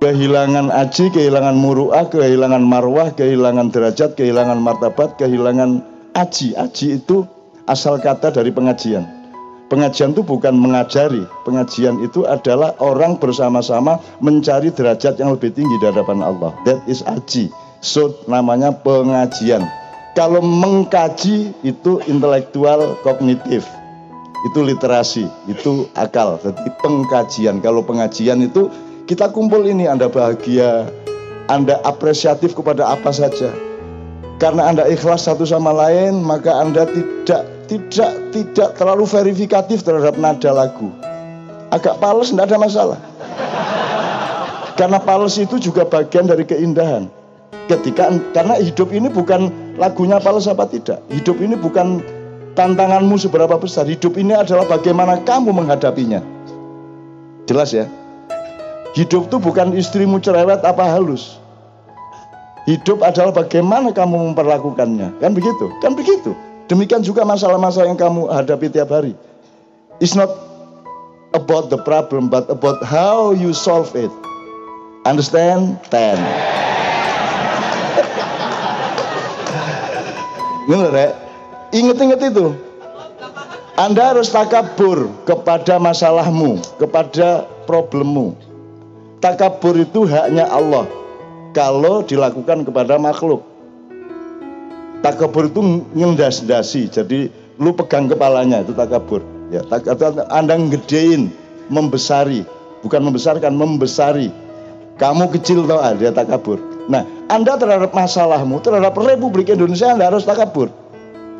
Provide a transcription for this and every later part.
kehilangan aji, kehilangan muruah, kehilangan marwah, kehilangan derajat, kehilangan martabat, kehilangan aji. Aji itu asal kata dari pengajian. Pengajian itu bukan mengajari, pengajian itu adalah orang bersama-sama mencari derajat yang lebih tinggi di hadapan Allah. That is aji. So namanya pengajian. Kalau mengkaji itu intelektual kognitif. Itu literasi, itu akal. Jadi pengkajian. Kalau pengajian itu kita kumpul ini Anda bahagia, Anda apresiatif kepada apa saja. Karena Anda ikhlas satu sama lain, maka Anda tidak tidak tidak terlalu verifikatif terhadap nada lagu. Agak pales tidak ada masalah. Karena pales itu juga bagian dari keindahan. Ketika karena hidup ini bukan lagunya pales apa tidak. Hidup ini bukan tantanganmu seberapa besar. Hidup ini adalah bagaimana kamu menghadapinya. Jelas ya? Hidup itu bukan istrimu cerewet apa halus. Hidup adalah bagaimana kamu memperlakukannya. Kan begitu? Kan begitu. Demikian juga masalah-masalah yang kamu hadapi tiap hari. It's not about the problem, but about how you solve it. Understand? Ten. Bener ya? Ingat-ingat itu. Anda harus takabur kepada masalahmu, kepada problemmu. Takabur itu haknya Allah. Kalau dilakukan kepada makhluk. Takabur itu ngendas-dasi, jadi lu pegang kepalanya itu takabur. Ya, takabur Anda ngedein, membesari, bukan membesarkan, membesari. Kamu kecil tau ah, dia takabur. Nah, Anda terhadap masalahmu, terhadap Republik Indonesia Anda harus takabur.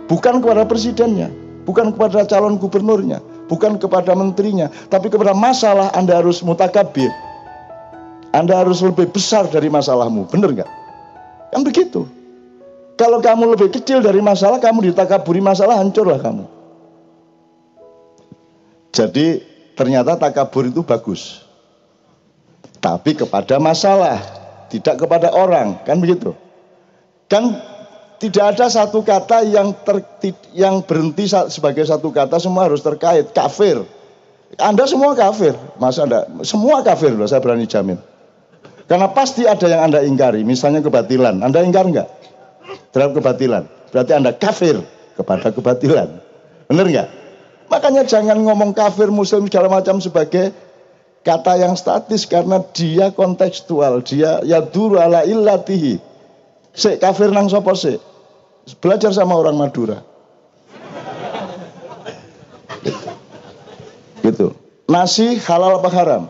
Bukan kepada presidennya, bukan kepada calon gubernurnya, bukan kepada menterinya, tapi kepada masalah Anda harus mutakabir. Anda harus lebih besar dari masalahmu, benar nggak? Kan begitu. Kalau kamu lebih kecil dari masalah, kamu ditakaburi masalah, hancurlah kamu. Jadi ternyata takabur itu bagus. Tapi kepada masalah, tidak kepada orang, kan begitu? Kan tidak ada satu kata yang ter, yang berhenti sebagai satu kata semua harus terkait kafir. Anda semua kafir, masa Anda semua kafir loh, saya berani jamin. Karena pasti ada yang Anda ingkari, misalnya kebatilan. Anda ingkar enggak? terhadap kebatilan. Berarti Anda kafir kepada kebatilan. Benar nggak? Makanya jangan ngomong kafir muslim segala macam sebagai kata yang statis karena dia kontekstual, dia ya duru ala illatihi. Se kafir nang sopo se. Belajar sama orang Madura. Gitu. gitu. Nasi halal apa haram?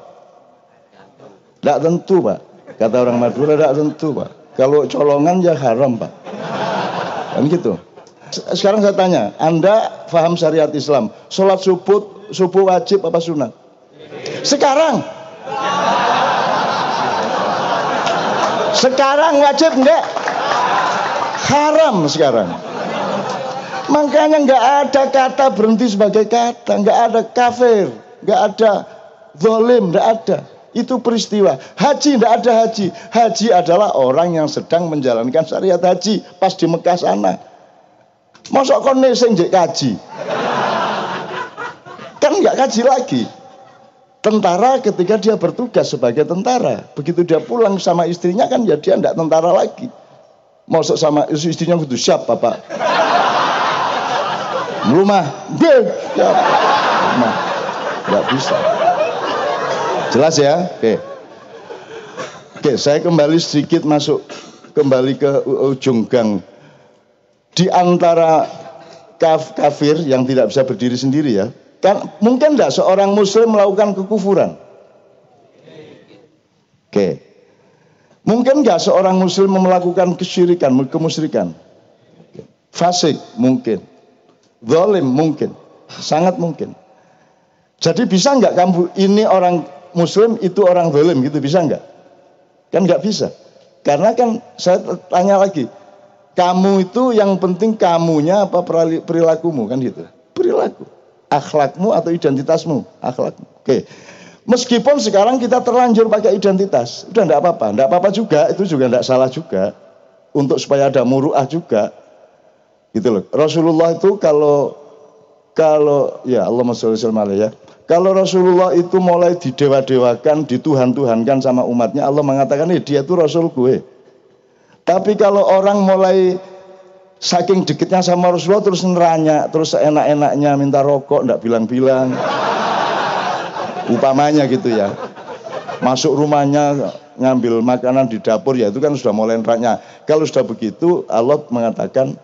Tidak tentu pak. Kata orang Madura tidak tentu pak. Kalau colongan ya haram pak. Kan gitu. Sekarang saya tanya, Anda paham syariat Islam, sholat subuh, subuh wajib apa sunat? Sekarang. Sekarang wajib enggak? Haram sekarang. Makanya enggak ada kata berhenti sebagai kata, enggak ada kafir, enggak ada zolim, enggak ada. Itu peristiwa. Haji tidak ada haji. Haji adalah orang yang sedang menjalankan syariat haji pas di Mekah sana. Masuk kon sing jek kaji. Kan nggak kaji lagi. Tentara ketika dia bertugas sebagai tentara, begitu dia pulang sama istrinya kan ya dia tidak tentara lagi. Masuk sama istrinya gitu siap bapak. Rumah, deh, siap. Rumah, nggak bisa. Jelas ya? Oke. Oke, saya kembali sedikit masuk kembali ke ujung gang. Di antara kaf kafir yang tidak bisa berdiri sendiri ya, kan mungkin enggak seorang muslim melakukan kekufuran? Oke. Mungkin enggak seorang muslim melakukan kesyirikan, kemusyrikan? Fasik mungkin. Zalim mungkin. Sangat mungkin. Jadi bisa enggak kamu ini orang muslim itu orang zalim gitu bisa nggak? Kan nggak bisa. Karena kan saya tanya lagi, kamu itu yang penting kamunya apa perilakumu kan gitu. Perilaku, akhlakmu atau identitasmu, akhlakmu. Oke. Meskipun sekarang kita terlanjur pakai identitas, udah enggak apa-apa, enggak apa-apa juga, itu juga enggak salah juga. Untuk supaya ada muruah juga. Gitu loh. Rasulullah itu kalau kalau ya Allah sholli ya Kalau Rasulullah itu mulai didewa-dewakan, dituhan-tuhankan sama umatnya, Allah mengatakan, eh, dia itu Rasul gue. Tapi kalau orang mulai saking dekitnya sama Rasulullah terus neranya, terus enak-enaknya minta rokok, ndak bilang-bilang. Upamanya gitu ya. Masuk rumahnya ngambil makanan di dapur ya itu kan sudah mulai neraknya. Kalau sudah begitu Allah mengatakan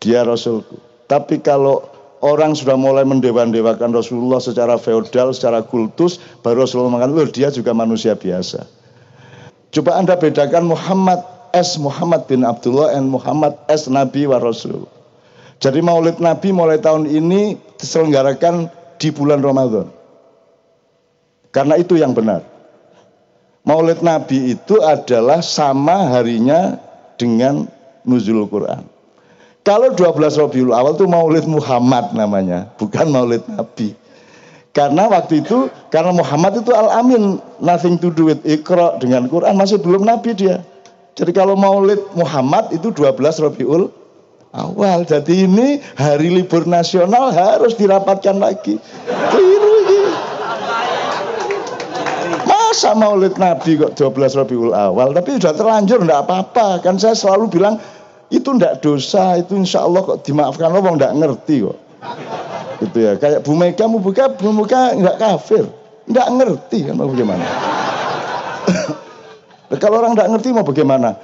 dia Rasulku. Tapi kalau orang sudah mulai mendewa-dewakan Rasulullah secara feodal, secara kultus, baru Rasulullah mengatakan, loh dia juga manusia biasa. Coba Anda bedakan Muhammad S. Muhammad bin Abdullah dan Muhammad S. Nabi wa Rasul. Jadi maulid Nabi mulai tahun ini diselenggarakan di bulan Ramadan. Karena itu yang benar. Maulid Nabi itu adalah sama harinya dengan nuzul Quran. Kalau 12 Rabiul Awal itu Maulid Muhammad namanya, bukan Maulid Nabi. Karena waktu itu, karena Muhammad itu Al-Amin, nothing to do with Iqra dengan Quran, masih belum Nabi dia. Jadi kalau Maulid Muhammad itu 12 Rabiul Awal. Jadi ini hari libur nasional harus dirapatkan lagi. Keliru ini. Masa maulid Nabi kok 12 Rabiul Awal, tapi sudah terlanjur enggak apa-apa. Kan saya selalu bilang itu ndak dosa itu insya Allah kok dimaafkan. Allah ndak ngerti kok. Gitu ya kayak Bu Mega mau buka Bu Mega nggak kafir. Ndak ngerti kan mau bagaimana. Kalau orang ndak ngerti mau bagaimana?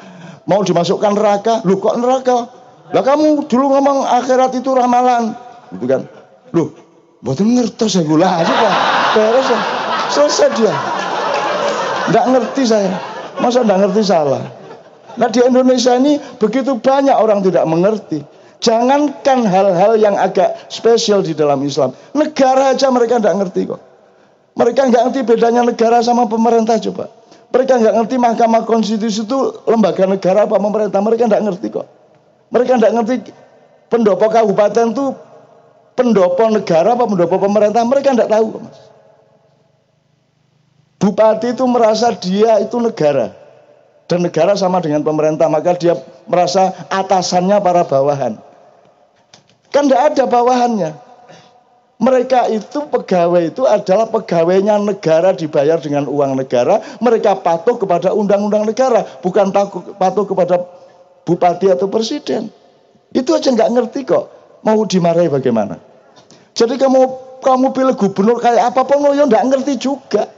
Mau dimasukkan neraka? Lu kok neraka? Lah kamu dulu ngomong akhirat itu ramalan. Gitu kan? Lu betul ngerti saya gula aja pak beres ya. Selesai dia. Ndak ngerti saya. Masa ndak ngerti salah Nah di Indonesia ini begitu banyak orang tidak mengerti. Jangankan hal-hal yang agak spesial di dalam Islam. Negara aja mereka tidak ngerti kok. Mereka nggak ngerti bedanya negara sama pemerintah coba. Mereka nggak ngerti Mahkamah Konstitusi itu lembaga negara apa pemerintah. Mereka nggak ngerti kok. Mereka nggak ngerti pendopo kabupaten itu pendopo negara apa pendopo pemerintah. Mereka nggak tahu mas. Bupati itu merasa dia itu negara dan negara sama dengan pemerintah maka dia merasa atasannya para bawahan. Kan tidak ada bawahannya. Mereka itu pegawai itu adalah pegawainya negara dibayar dengan uang negara. Mereka patuh kepada undang-undang negara bukan patuh kepada bupati atau presiden. Itu aja nggak ngerti kok. Mau dimarahi bagaimana? Jadi kamu kamu pilih gubernur kayak apa pun lo ya nggak ngerti juga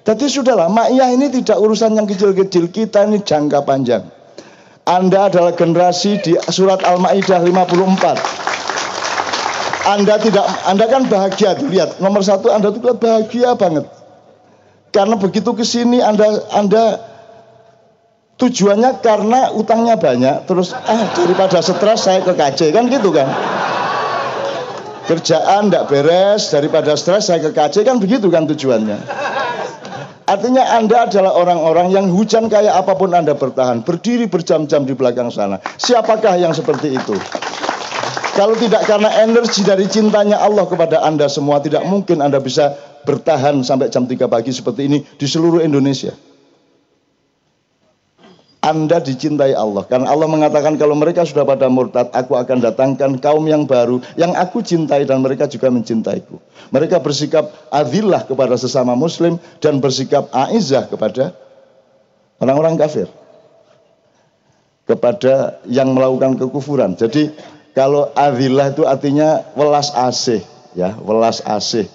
jadi sudahlah, makyah ini tidak urusan yang kecil-kecil, kita ini jangka panjang. Anda adalah generasi di surat Al-Maidah 54. Anda tidak, Anda kan bahagia tuh lihat. Nomor satu Anda tuh bahagia banget. Karena begitu ke sini Anda Anda tujuannya karena utangnya banyak, terus ah daripada stres saya ke KC kan gitu kan. Kerjaan tidak beres daripada stres saya ke KC kan begitu kan tujuannya. Artinya Anda adalah orang-orang yang hujan kayak apa pun Anda bertahan, berdiri berjam-jam di belakang sana. Siapakah yang seperti itu? Kalau tidak karena energi dari cintanya Allah kepada Anda semua, tidak mungkin Anda bisa bertahan sampai jam 3 pagi seperti ini di seluruh Indonesia. Anda dicintai Allah. Karena Allah mengatakan kalau mereka sudah pada murtad, aku akan datangkan kaum yang baru yang aku cintai dan mereka juga mencintaiku. Mereka bersikap adillah kepada sesama muslim dan bersikap aizah kepada orang-orang kafir. Kepada yang melakukan kekufuran. Jadi kalau adillah itu artinya welas asih, ya, welas asih.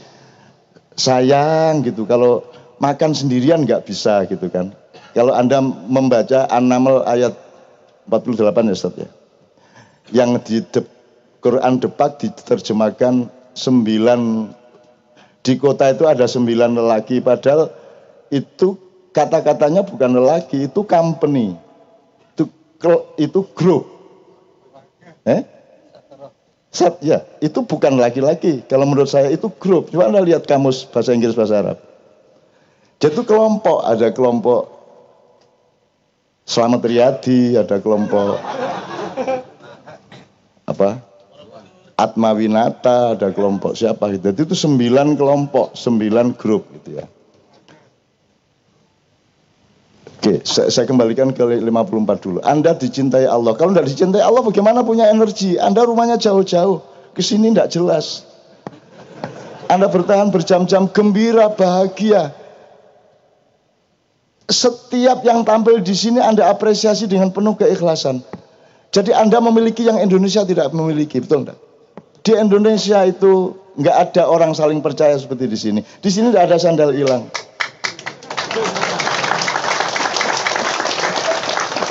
Sayang gitu. Kalau makan sendirian nggak bisa gitu kan kalau Anda membaca An-Naml ayat 48 ya Ustaz ya. Yang di de, Quran Depak diterjemahkan sembilan di kota itu ada sembilan lelaki padahal itu kata-katanya bukan lelaki itu company. Itu itu grup eh? Sat, ya itu bukan laki-laki. Kalau menurut saya itu grup coba anda lihat kamus bahasa Inggris bahasa Arab. Jadi itu kelompok ada kelompok Selamat Riyadi, ada kelompok apa? Atma Winata, ada kelompok siapa gitu. Itu sembilan kelompok, sembilan grup gitu ya. Oke, saya, saya kembalikan ke 54 dulu. Anda dicintai Allah. Kalau tidak dicintai Allah, bagaimana punya energi? Anda rumahnya jauh-jauh, ke sini tidak jelas. Anda bertahan berjam-jam gembira, bahagia. Setiap yang tampil di sini Anda apresiasi dengan penuh keikhlasan. Jadi Anda memiliki yang Indonesia tidak memiliki, betul enggak? Di Indonesia itu nggak ada orang saling percaya seperti di sini. Di sini tidak ada sandal hilang.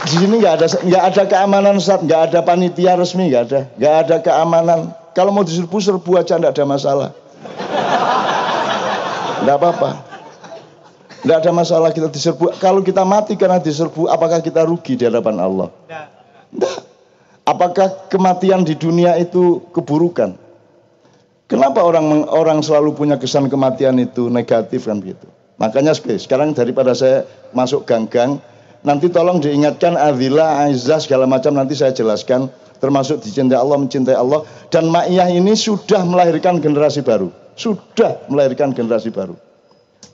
Di sini nggak ada nggak ada keamanan saat nggak ada panitia resmi nggak ada nggak ada keamanan. Kalau mau diserbu serbu aja nggak ada masalah. Nggak apa-apa. Nggak ada masalah kita diserbu. Kalau kita mati karena diserbu, apakah kita rugi di hadapan Allah? Tidak. Apakah kematian di dunia itu keburukan? Kenapa orang orang selalu punya kesan kematian itu negatif kan begitu? Makanya sekarang daripada saya masuk gang-gang, nanti tolong diingatkan adillah, aizah segala macam nanti saya jelaskan termasuk dicintai Allah, mencintai Allah dan Ma'iyah ini sudah melahirkan generasi baru. Sudah melahirkan generasi baru.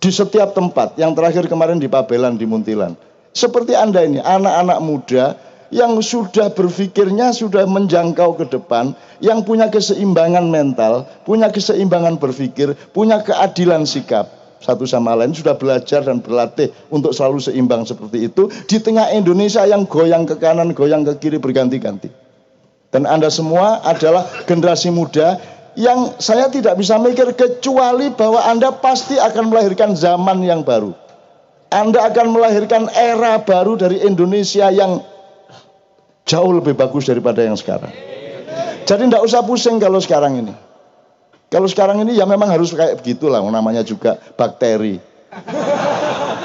Di setiap tempat, yang terakhir kemarin di Pabelan, di Muntilan. Seperti Anda ini, anak-anak muda yang sudah berpikirnya sudah menjangkau ke depan, yang punya keseimbangan mental, punya keseimbangan berpikir, punya keadilan sikap satu sama lain sudah belajar dan berlatih untuk selalu seimbang seperti itu di tengah Indonesia yang goyang ke kanan, goyang ke kiri berganti-ganti. Dan Anda semua adalah generasi muda yang saya tidak bisa mikir kecuali bahwa Anda pasti akan melahirkan zaman yang baru. Anda akan melahirkan era baru dari Indonesia yang Jauh lebih bagus daripada yang sekarang. Jadi tidak usah pusing kalau sekarang ini. Kalau sekarang ini ya memang harus kayak begitulah namanya juga bakteri.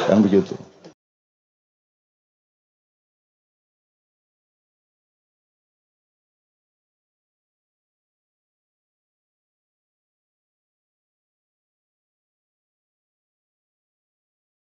Kan begitu.